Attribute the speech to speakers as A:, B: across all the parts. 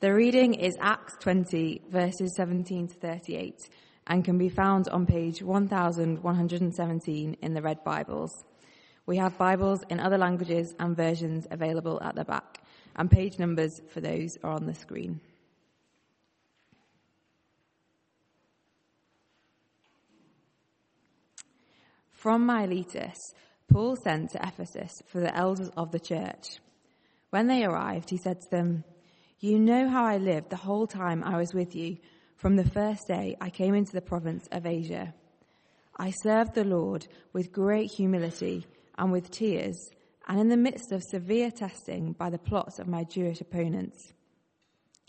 A: The reading is Acts 20, verses 17 to 38, and can be found on page 1117 in the Red Bibles. We have Bibles in other languages and versions available at the back, and page numbers for those are on the screen. From Miletus, Paul sent to Ephesus for the elders of the church. When they arrived, he said to them, You know how I lived the whole time I was with you, from the first day I came into the province of Asia. I served the Lord with great humility and with tears, and in the midst of severe testing by the plots of my Jewish opponents.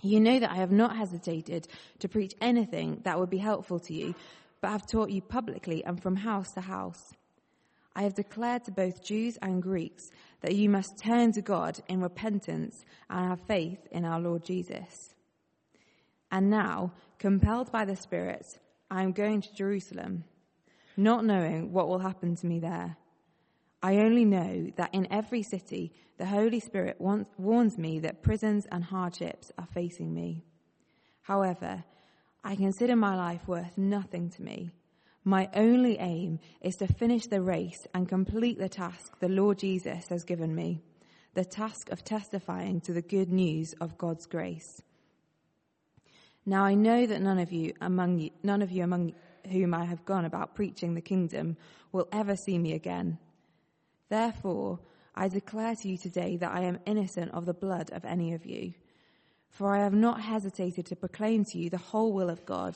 A: You know that I have not hesitated to preach anything that would be helpful to you, but have taught you publicly and from house to house. I have declared to both Jews and Greeks that you must turn to God in repentance and have faith in our Lord Jesus. And now, compelled by the Spirit, I am going to Jerusalem, not knowing what will happen to me there. I only know that in every city, the Holy Spirit warns me that prisons and hardships are facing me. However, I consider my life worth nothing to me. My only aim is to finish the race and complete the task the Lord Jesus has given me, the task of testifying to the good news of God's grace. Now I know that none of you among you, none of you among whom I have gone about preaching the kingdom will ever see me again. Therefore, I declare to you today that I am innocent of the blood of any of you, for I have not hesitated to proclaim to you the whole will of God.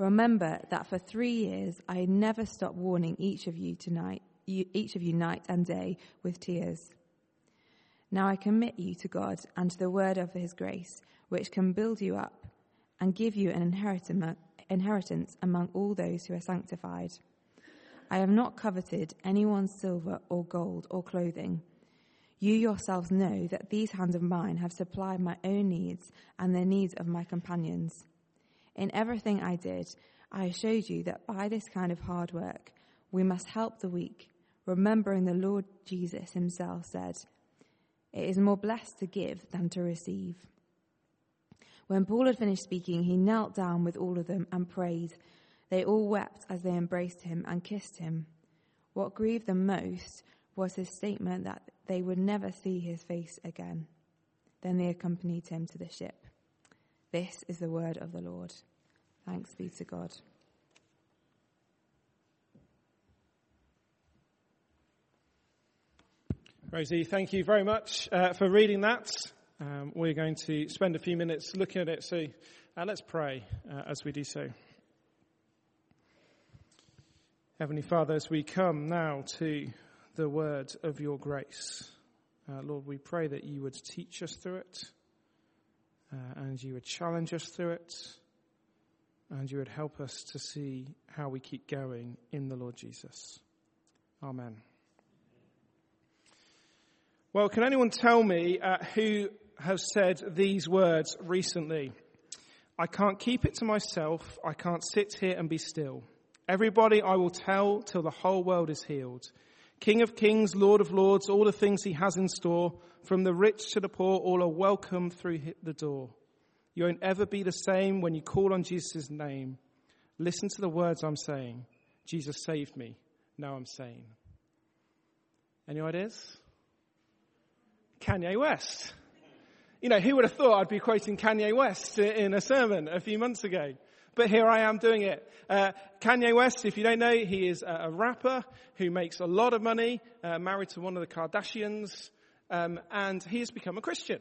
A: Remember that for three years I never stopped warning each of you tonight, each of you night and day with tears. Now I commit you to God and to the word of his grace, which can build you up and give you an inheritance among all those who are sanctified. I have not coveted anyone's silver or gold or clothing. You yourselves know that these hands of mine have supplied my own needs and the needs of my companions. In everything I did, I showed you that by this kind of hard work, we must help the weak, remembering the Lord Jesus himself said, It is more blessed to give than to receive. When Paul had finished speaking, he knelt down with all of them and prayed. They all wept as they embraced him and kissed him. What grieved them most was his statement that they would never see his face again. Then they accompanied him to the ship. This is the word of the Lord. Thanks be to God.
B: Rosie, thank you very much uh, for reading that. Um, we're going to spend a few minutes looking at it, so uh, let's pray uh, as we do so. Heavenly Father, as we come now to the word of your grace, uh, Lord, we pray that you would teach us through it uh, and you would challenge us through it, and you would help us to see how we keep going in the Lord Jesus. Amen. Well, can anyone tell me uh, who has said these words recently? I can't keep it to myself. I can't sit here and be still. Everybody I will tell till the whole world is healed. King of kings, Lord of lords, all the things he has in store, from the rich to the poor, all are welcome through the door. You won't ever be the same when you call on Jesus' name. Listen to the words I'm saying. Jesus saved me. Now I'm sane. Any ideas? Kanye West. You know, who would have thought I'd be quoting Kanye West in a sermon a few months ago? But here I am doing it. Uh, Kanye West, if you don't know, he is a, rapper who makes a lot of money, uh, married to one of the Kardashians, um, and he has become a Christian.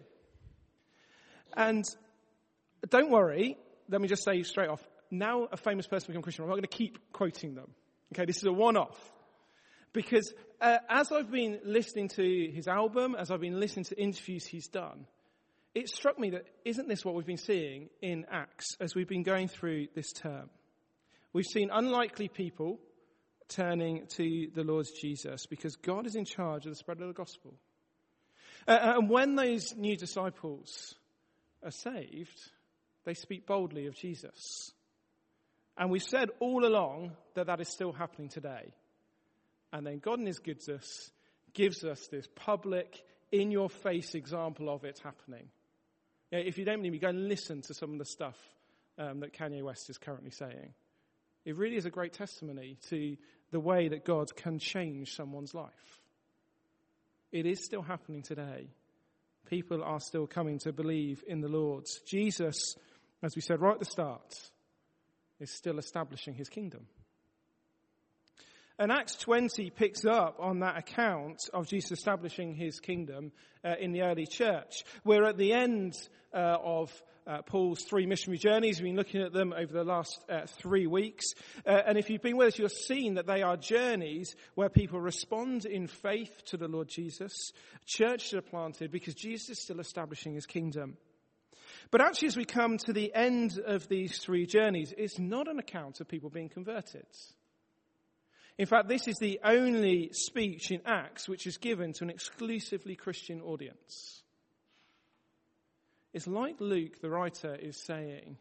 B: And don't worry, let me just say straight off, now a famous person becomes Christian, I'm not going to keep quoting them. Okay, this is a one-off. Because uh, as I've been listening to his album, as I've been listening to interviews he's done, it struck me that isn't this what we've been seeing in Acts as we've been going through this term? We've seen unlikely people turning to the Lord Jesus because God is in charge of the spread of the gospel. Uh, and when those new disciples are saved, they speak boldly of Jesus. And we've said all along that that is still happening today. And then God in His goodness gives us this public, in your face example of it happening. If you don't believe me, go and listen to some of the stuff um, that Kanye West is currently saying. It really is a great testimony to the way that God can change someone's life. It is still happening today. People are still coming to believe in the Lord. Jesus, as we said right at the start, is still establishing his kingdom. And Acts 20 picks up on that account of Jesus establishing his kingdom uh, in the early church. We're at the end uh, of uh, Paul's three missionary journeys. We've been looking at them over the last uh, three weeks. Uh, and if you've been with us, you'll seen that they are journeys where people respond in faith to the Lord Jesus. Churches are planted because Jesus is still establishing his kingdom. But actually, as we come to the end of these three journeys, it's not an account of people being converted. In fact, this is the only speech in Acts which is given to an exclusively Christian audience. It's like Luke, the writer, is saying,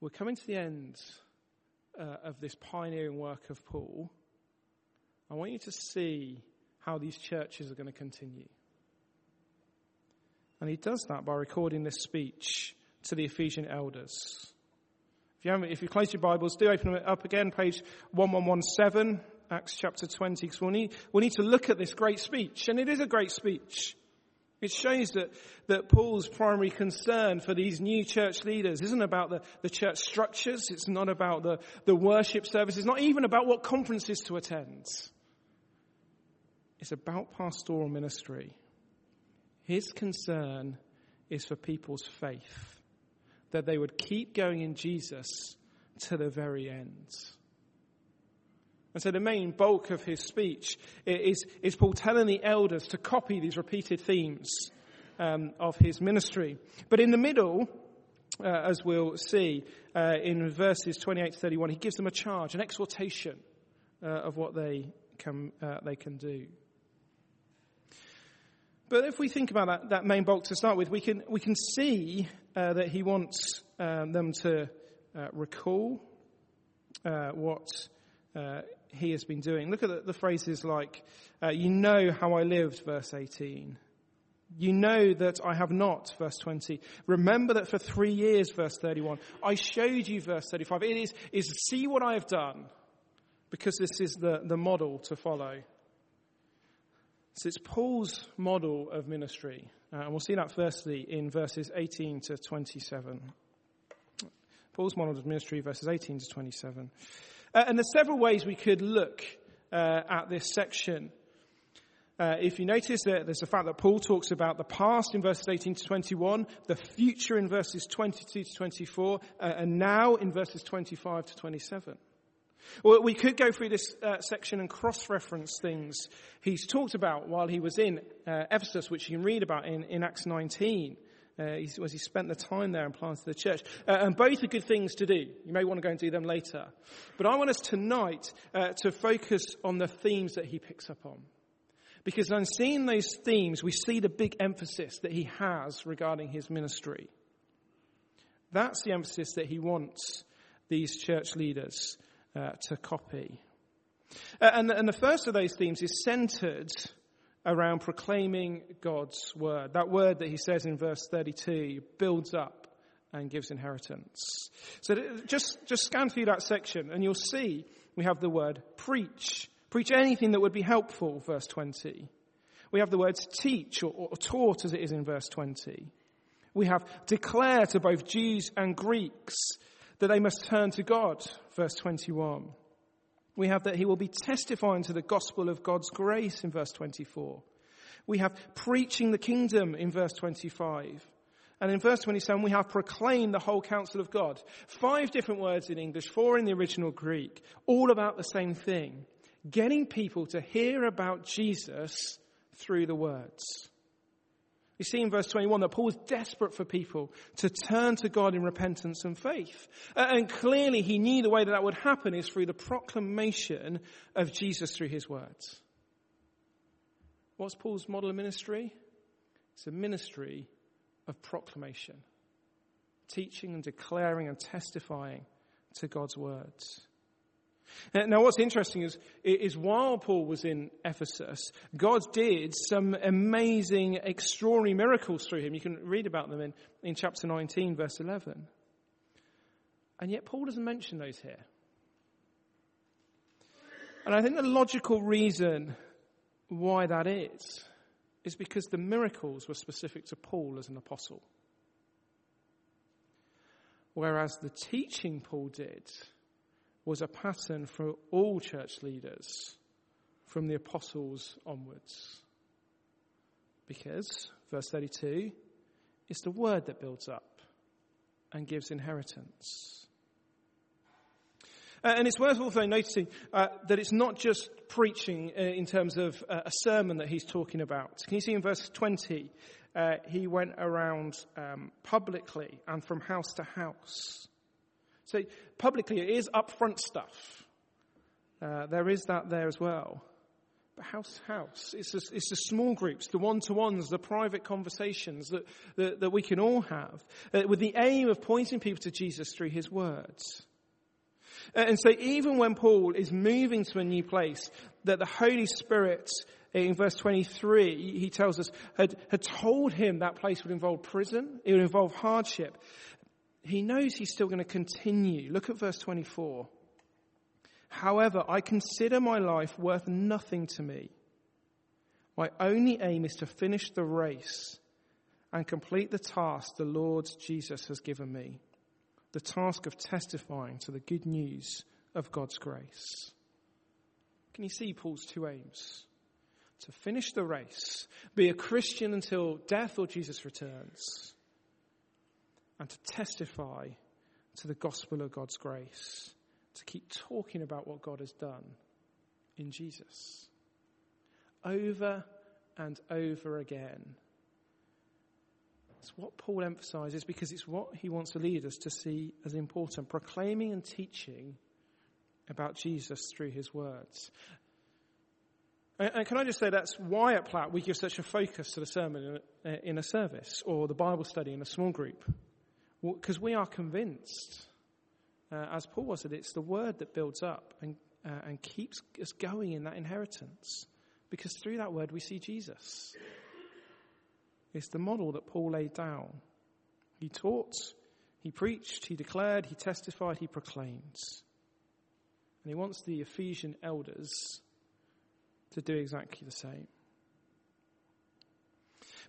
B: We're coming to the end uh, of this pioneering work of Paul. I want you to see how these churches are going to continue. And he does that by recording this speech to the Ephesian elders. If you, if you close your Bibles, do open it up again, page 1117, Acts chapter 20, because we'll need, we'll need to look at this great speech. And it is a great speech. It shows that, that Paul's primary concern for these new church leaders isn't about the, the church structures. It's not about the, the worship services, not even about what conferences to attend. It's about pastoral ministry. His concern is for people's faith that they would keep going in Jesus to the very end. And so the main bulk of his speech is, is Paul telling the elders to copy these repeated themes um, of his ministry. But in the middle, uh, as we'll see uh, in verses 28 to 31, he gives them a charge, an exhortation uh, of what they can, uh, they can do. But if we think about that, that main bulk to start with, we can, we can see uh, that he wants um, them to uh, recall uh, what uh, he has been doing. Look at the, the phrases like, uh, You know how I lived, verse 18. You know that I have not, verse 20. Remember that for three years, verse 31. I showed you, verse 35. It is, is see what I have done, because this is the, the model to follow. So it's Paul's model of ministry. Uh, and we'll see that firstly in verses 18 to 27. Paul's model of ministry, verses 18 to 27. Uh, and there's several ways we could look uh, at this section. Uh, if you notice that there's the fact that Paul talks about the past in verses 18 to 21, the future in verses 22 to 24, uh, and now in verses 25 to 27. Well, we could go through this uh, section and cross-reference things he's talked about while he was in uh, Ephesus, which you can read about in, in Acts 19. Uh, as he spent the time there and planted the church. Uh, and both are good things to do. You may want to go and do them later. But I want us tonight uh, to focus on the themes that he picks up on. Because on seeing those themes, we see the big emphasis that he has regarding his ministry. That's the emphasis that he wants these church leaders uh, to copy. Uh, and, and the first of those themes is centered around proclaiming God's word. That word that he says in verse 32 builds up and gives inheritance. So just, just scan through that section and you'll see we have the word preach. Preach anything that would be helpful, verse 20. We have the words teach or, or taught as it is in verse 20. We have declare to both Jews and Greeks that they must turn to God, verse 21. We have that he will be testifying to the gospel of God's grace in verse 24. We have preaching the kingdom in verse 25. And in verse 27, we have proclaimed the whole counsel of God. Five different words in English, four in the original Greek, all about the same thing. Getting people to hear about Jesus through the words. You see in verse 21 that Paul is desperate for people to turn to God in repentance and faith. And clearly he knew the way that that would happen is through the proclamation of Jesus through his words. What's Paul's model of ministry? It's a ministry of proclamation, teaching and declaring and testifying to God's words. Now, what's interesting is, is while Paul was in Ephesus, God did some amazing, extraordinary miracles through him. You can read about them in, in chapter 19, verse 11. And yet, Paul doesn't mention those here. And I think the logical reason why that is, is because the miracles were specific to Paul as an apostle. Whereas the teaching Paul did was a pattern for all church leaders from the apostles onwards. Because, verse 32, it's the word that builds up and gives inheritance. Uh, and it's worth also noticing uh, that it's not just preaching uh, in terms of uh, a sermon that he's talking about. Can you see in verse 20? Uh, he went around um, publicly and from house to house. So publicly, it is upfront stuff. Uh, there is that there as well. But house to house, it's the, it's the small groups, the one-to-ones, the private conversations that, that, that we can all have, uh, with the aim of pointing people to Jesus through his words. Uh, and so even when Paul is moving to a new place, that the Holy Spirit, in verse 23, he tells us, had, had told him that place would involve prison, it would involve hardship he knows he's still going to continue. Look at verse 24. However, I consider my life worth nothing to me. My only aim is to finish the race and complete the task the Lord Jesus has given me. The task of testifying to the good news of God's grace. Can you see Paul's two aims? To finish the race, be a Christian until death or Jesus returns and to testify to the gospel of God's grace, to keep talking about what God has done in Jesus. Over and over again. It's what Paul emphasizes because it's what he wants to lead us to see as important, proclaiming and teaching about Jesus through his words. And can I just say that's why at Platt we give such a focus to the sermon in a service or the Bible study in a small group. Because we are convinced, uh, as Paul said, it's the word that builds up and, uh, and keeps us going in that inheritance. Because through that word we see Jesus. It's the model that Paul laid down. He taught, he preached, he declared, he testified, he proclaimed. And he wants the Ephesian elders to do exactly the same.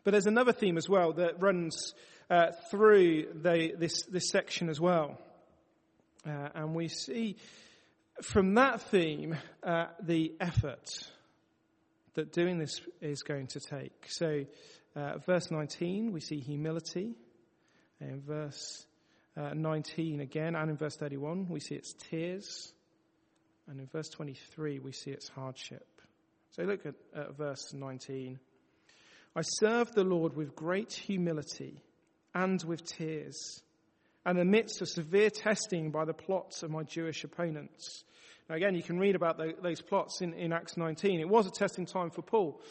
B: But there's another theme as well that runs uh, through the, this, this section as well. Uh, and we see from that theme uh, the effort that doing this is going to take. So, uh, verse 19, we see humility. In verse uh, 19 again, and in verse 31, we see its tears. And in verse 23, we see its hardship. So look at, at verse 19. I served the Lord with great humility and with tears, and amidst a severe testing by the plots of my Jewish opponents. Now, again, you can read about the, those plots in, in Acts 19. It was a testing time for Paul.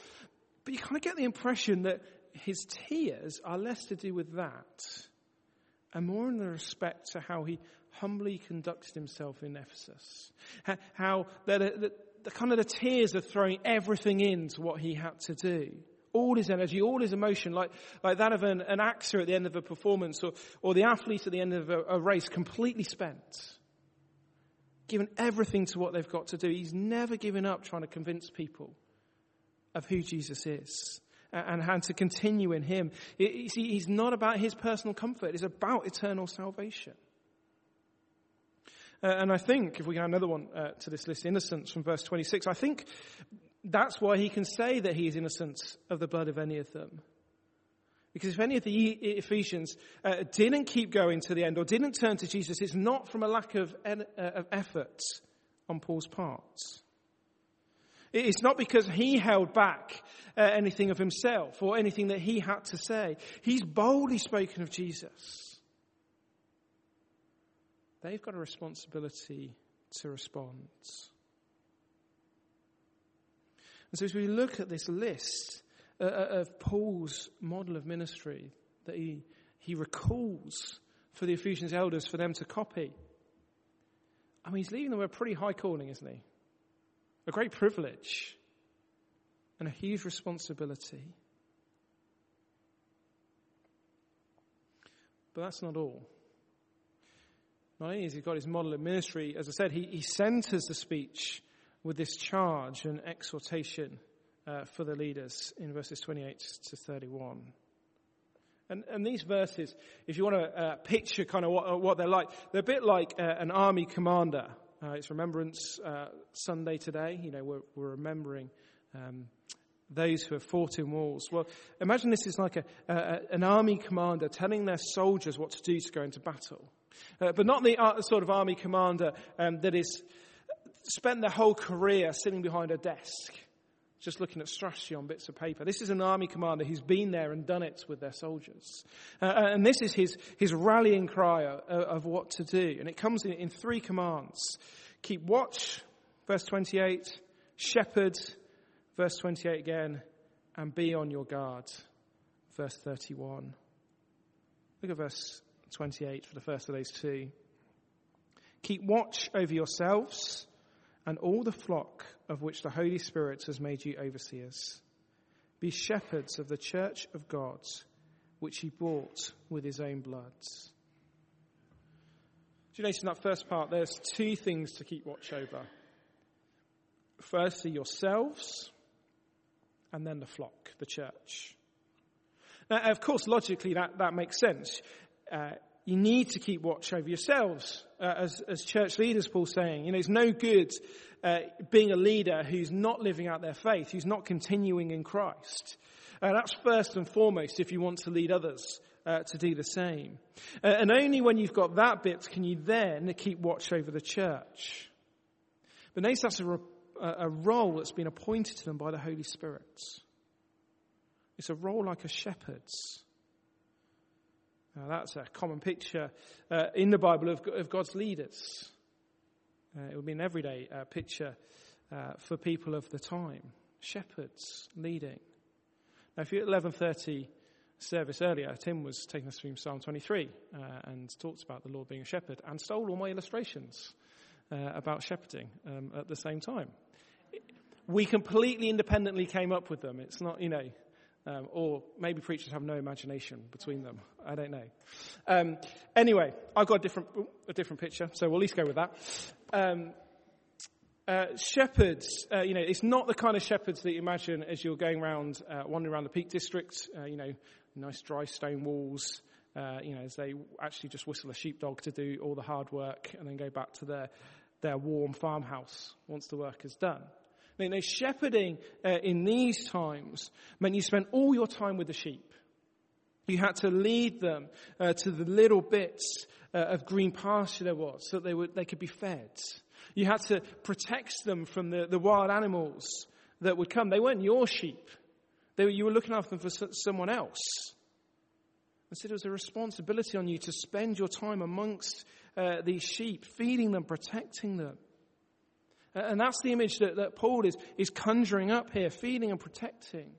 B: But you kind of get the impression that his tears are less to do with that and more in the respect to how he humbly conducted himself in Ephesus. How the, the, the kind of the tears are throwing everything into what he had to do all his energy, all his emotion, like, like that of an, an actor at the end of a performance or, or the athlete at the end of a, a race, completely spent. Given everything to what they've got to do. He's never given up trying to convince people of who Jesus is and how to continue in him. See, He's not about his personal comfort. It's about eternal salvation. Uh, and I think, if we get another one uh, to this list, innocence from verse 26, I think that's why he can say that he is innocent of the blood of any of them. Because if any of the Ephesians uh, didn't keep going to the end or didn't turn to Jesus, it's not from a lack of, uh, of effort on Paul's part. It's not because he held back uh, anything of himself or anything that he had to say. He's boldly spoken of Jesus. They've got a responsibility to respond. And so as we look at this list uh, uh, of Paul's model of ministry that he, he recalls for the Ephesians elders for them to copy, I mean, he's leaving them a pretty high calling, isn't he? A great privilege and a huge responsibility. But that's not all. Not only has he got his model of ministry, as I said, he, he centers the speech with this charge and exhortation uh, for the leaders in verses 28 to 31. And, and these verses, if you want to uh, picture kind of what, what, they're like, they're a bit like uh, an army commander. Uh, it's Remembrance uh, Sunday today. You know, we're, we're remembering um, those who have fought in wars. Well, imagine this is like a, a, an army commander telling their soldiers what to do to go into battle. Uh, but not the uh, sort of army commander um, that is spent their whole career sitting behind a desk, just looking at strategy on bits of paper. This is an army commander who's been there and done it with their soldiers. Uh, uh and this is his, his rallying cry of, of what to do. And it comes in, in three commands. Keep watch, verse 28, shepherd, verse 28 again, and be on your guard, verse 31. Look at verse 28 for the first of those two. Keep watch over yourselves and all the flock of which the Holy Spirit has made you overseers. Be shepherds of the church of God, which he bought with his own blood. Do you notice in that first part, there's two things to keep watch over. Firstly, yourselves, and then the flock, the church. Now, of course, logically, that, that makes sense. Uh, you need to keep watch over yourselves uh, as, as church leaders, Paul's saying. You know, it's no good uh, being a leader who's not living out their faith, who's not continuing in Christ. Uh, that's first and foremost if you want to lead others uh, to do the same. Uh, and only when you've got that bit can you then keep watch over the church. But notice that's a, re- a role that's been appointed to them by the Holy Spirit. It's a role like a shepherd's. Now, that's a common picture uh, in the Bible of, of God's leaders. Uh, it would be an everyday uh, picture uh, for people of the time. Shepherds leading. Now, if you're at 11.30 service earlier, Tim was taking us through Psalm 23 uh, and talked about the Lord being a shepherd and stole all my illustrations uh, about shepherding um, at the same time. We completely independently came up with them. It's not, you know, um, or maybe preachers have no imagination between them. I don't know. Um, anyway, I've got a different, a different picture, so we'll at least go with that. Um, uh, shepherds, uh, you know, it's not the kind of shepherds that you imagine as you're going around, uh, wandering around the Peak District, uh, you know, nice dry stone walls, uh, you know, as they actually just whistle a sheepdog to do all the hard work and then go back to their, their warm farmhouse once the work is done. You know, shepherding uh, in these times meant you spent all your time with the sheep. You had to lead them uh, to the little bits uh, of green pasture there was so that they, would, they could be fed. You had to protect them from the, the wild animals that would come. They weren't your sheep. Were, you were looking after them for someone else. And so there was a responsibility on you to spend your time amongst uh, these sheep, feeding them, protecting them. And that's the image that, that Paul is, is conjuring up here, feeding and protecting.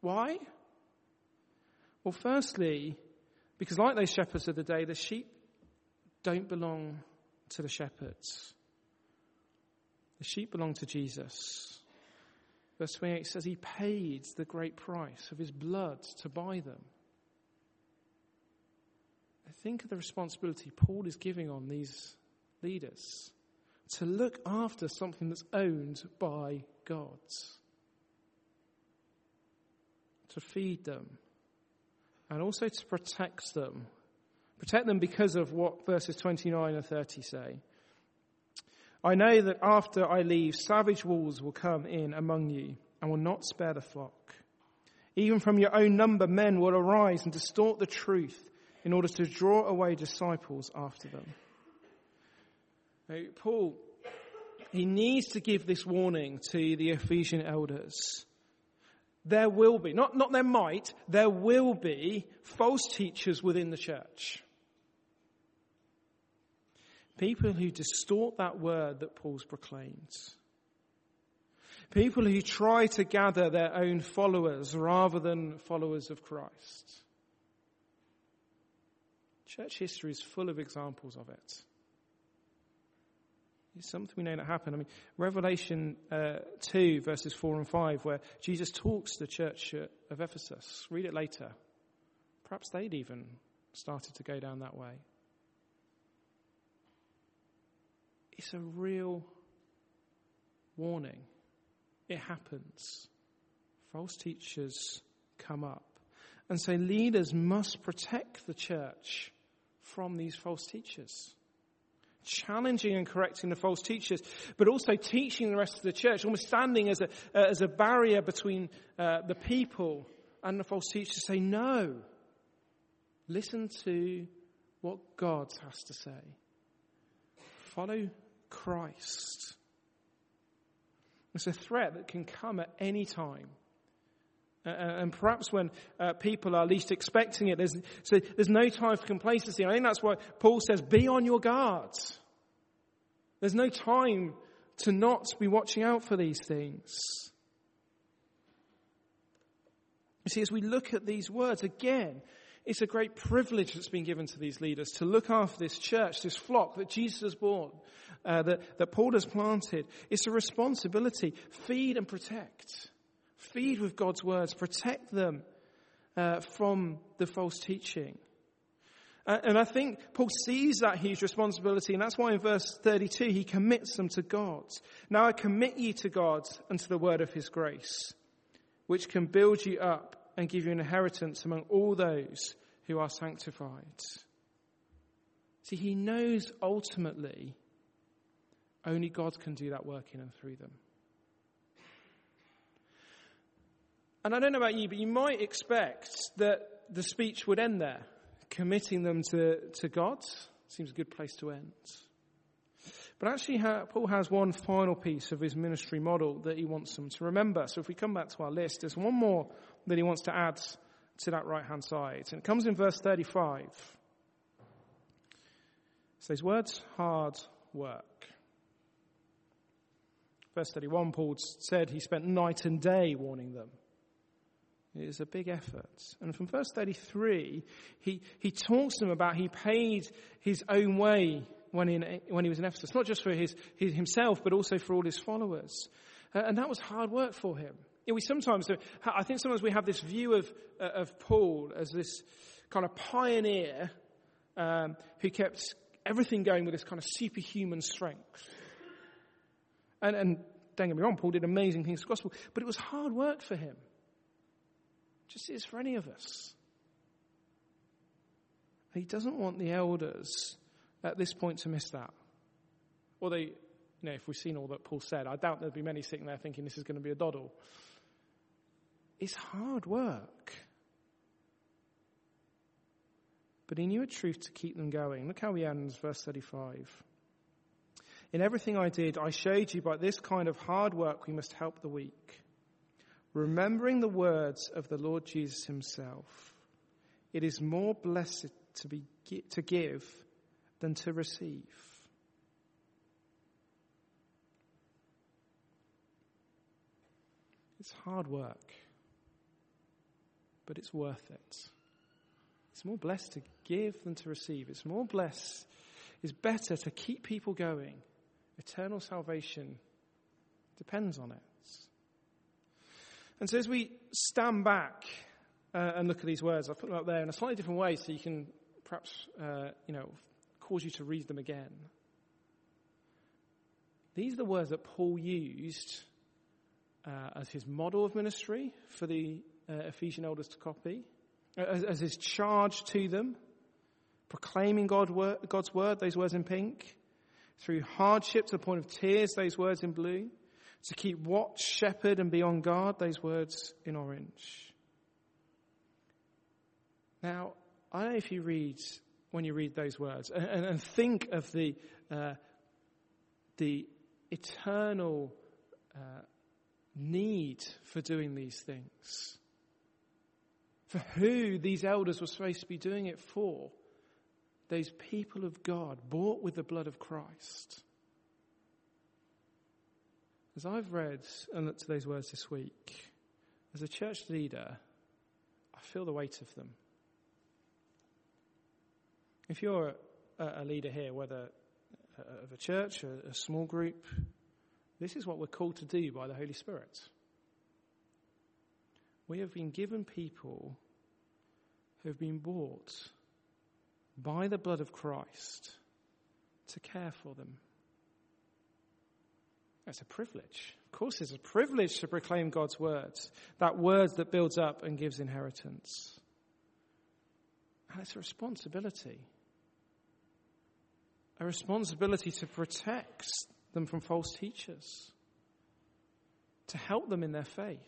B: Why? Well, firstly, because like those shepherds of the day, the sheep don't belong to the shepherds. The sheep belong to Jesus. Verse 28 says he paid the great price of his blood to buy them. I think of the responsibility Paul is giving on these leaders to look after something that's owned by God, to feed them, and also to protect them. Protect them because of what verses 29 and 30 say. I know that after I leave, savage wolves will come in among you and will not spare the flock. Even from your own number, men will arise and distort the truth in order to draw away disciples after them. Now, Paul, he needs to give this warning to the Ephesian elders. There will be, not, not there might, there will be false teachers within the church. People who distort that word that Paul's proclaimed. People who try to gather their own followers rather than followers of Christ. Church history is full of examples of it. It's something we know that happened. I mean, Revelation uh, 2, verses 4 and 5, where Jesus talks to the church of Ephesus. Read it later. Perhaps they'd even started to go down that way. It's a real warning. It happens. False teachers come up. And so leaders must protect the church from these false teachers. Challenging and correcting the false teachers, but also teaching the rest of the church, almost standing as a, uh, as a barrier between uh, the people and the false teachers. Say, no. Listen to what God has to say. Follow Christ. It's a threat that can come at any time. Uh, and perhaps when uh, people are least expecting it, there's, so there's no time for complacency. I think that's why Paul says, be on your guard. There's no time to not be watching out for these things. You see, as we look at these words again, it's a great privilege that's been given to these leaders to look after this church, this flock that Jesus has born, uh, that, that Paul has planted. It's a responsibility. Feed and protect. Feed with God's words. Protect them uh, from the false teaching. And I think Paul sees that huge responsibility, and that's why in verse 32 he commits them to God. Now I commit you to God and to the word of his grace, which can build you up and give you an inheritance among all those who are sanctified. See, he knows ultimately only God can do that work in and through them. And I don't know about you, but you might expect that the speech would end there, committing them to, to God. Seems a good place to end. But actually, Paul has one final piece of his ministry model that he wants them to remember. So if we come back to our list, there's one more that he wants to add to that right hand side. And it comes in verse 35. It says, words, hard work. Verse 31, Paul said he spent night and day warning them. It is a big effort. And from verse 33, he, he talks to them about he paid his own way when, in, when he was in Ephesus, not just for his, his himself, but also for all his followers. Uh, and that was hard work for him. You know, we sometimes, I think sometimes we have this view of, uh, of Paul as this kind of pioneer um, who kept everything going with this kind of superhuman strength. And, and don't get me wrong, Paul did amazing things for the gospel, but it was hard work for him. Just as for any of us. he doesn't want the elders at this point to miss that. Or they, you know, if we've seen all that Paul said, I doubt there'd be many sitting there thinking this is going to be a doddle. It's hard work. But he knew a truth to keep them going. Look how he ends, verse 35. In everything I did, I showed you by this kind of hard work we must help the weak. Remembering the words of the Lord Jesus himself, it is more blessed to be, to give than to receive. It's hard work, but it's worth it. It's more blessed to give than to receive. It's more blessed, it's better to keep people going Eternal salvation depends on it. And so as we stand back uh, and look at these words, I've put them up there in a slightly different way so you can perhaps, uh, you know, cause you to read them again. These are the words that Paul used uh, as his model of ministry for the uh, Ephesian elders to copy, as, as, his charge to them, proclaiming God God's word, those words in pink, through hardship to the point of tears, those words in blue, to keep watch, shepherd, and be on guard, those words in orange. Now, I don't know if you read, when you read those words, and, and think of the, uh, the eternal uh, need for doing these things. For who these elders were supposed to be doing it for. Those people of God bought with the blood of Christ. As I've read and looked at those words this week, as a church leader, I feel the weight of them. If you're a, leader here, whether of a church, a, a small group, this is what we're called to do by the Holy Spirit. We have been given people who have been bought by the blood of Christ to care for them. That's a privilege. Of course, it's a privilege to proclaim God's words, that word that builds up and gives inheritance. And it's a responsibility. A responsibility to protect them from false teachers, to help them in their faith.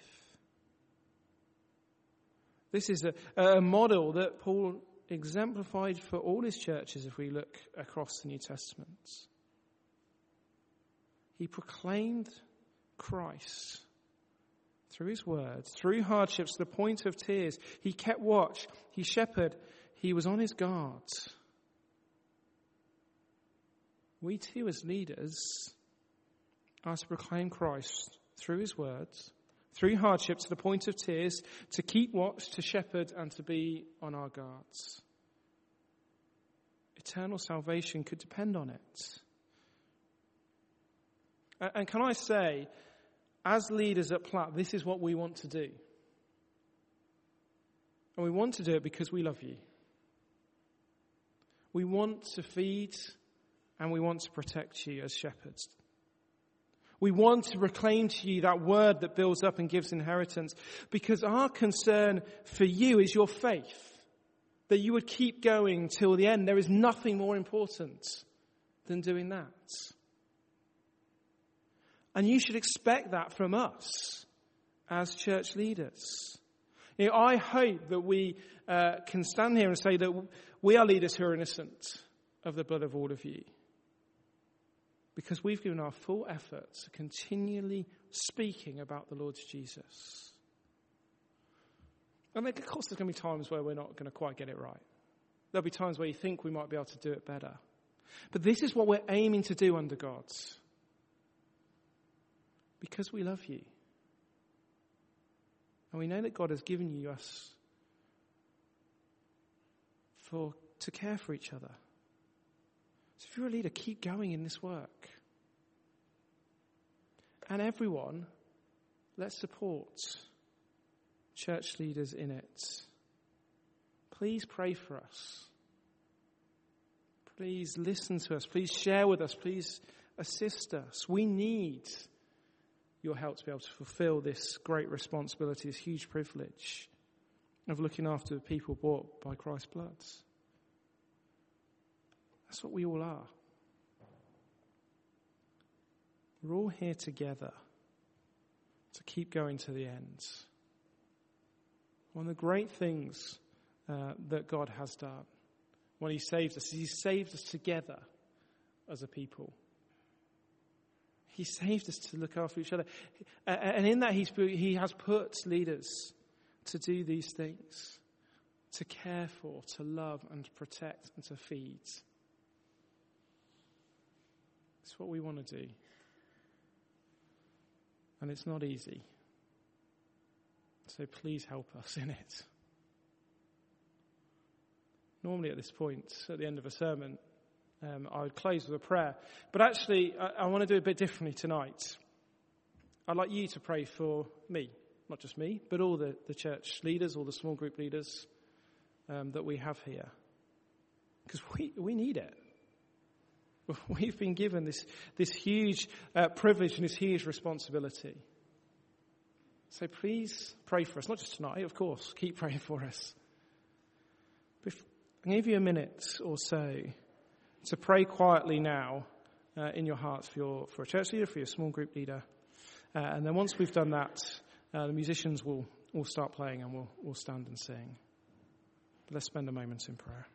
B: This is a, a model that Paul exemplified for all his churches if we look across the New Testament. He proclaimed Christ through his words, through hardships to the point of tears. He kept watch, he shepherded, he was on his guard. We too, as leaders, are to proclaim Christ through his words, through hardship to the point of tears, to keep watch, to shepherd, and to be on our guards. Eternal salvation could depend on it. And can I say, as leaders at Platt, this is what we want to do. And we want to do it because we love you. We want to feed and we want to protect you as shepherds. We want to proclaim to you that word that builds up and gives inheritance because our concern for you is your faith. That you would keep going till the end. There is nothing more important than doing that. And you should expect that from us as church leaders. You know, I hope that we uh, can stand here and say that we are leaders who are innocent of the blood of all of you because we've given our full effort to continually speaking about the Lord Jesus. And of course, there's going to be times where we're not going to quite get it right. There'll be times where you think we might be able to do it better. But this is what we're aiming to do under God. Because we love you. And we know that God has given you us for, to care for each other. So if you're a leader, keep going in this work. And everyone, let's support church leaders in it. Please pray for us. Please listen to us. Please share with us. Please assist us. We need your help to be able to fulfill this great responsibility, this huge privilege of looking after the people bought by Christ's blood. That's what we all are. We're all here together to keep going to the end. One of the great things uh, that God has done when He saved us is He saved us together as a people. He saved us to look after each other. And in that, he's, He has put leaders to do these things to care for, to love, and protect, and to feed. It's what we want to do. And it's not easy. So please help us in it. Normally, at this point, at the end of a sermon, um, I would close with a prayer. But actually, I, I want to do it a bit differently tonight. I'd like you to pray for me, not just me, but all the, the church leaders, all the small group leaders um, that we have here. Because we, we need it. We've been given this, this huge uh, privilege and this huge responsibility. So please pray for us, not just tonight, of course, keep praying for us. I'll give you a minute or so to pray quietly now uh, in your hearts for, your, for a church leader, for your small group leader. Uh, and then once we've done that, uh, the musicians will, will start playing and we'll, we'll stand and sing. Let's spend a moment in prayer.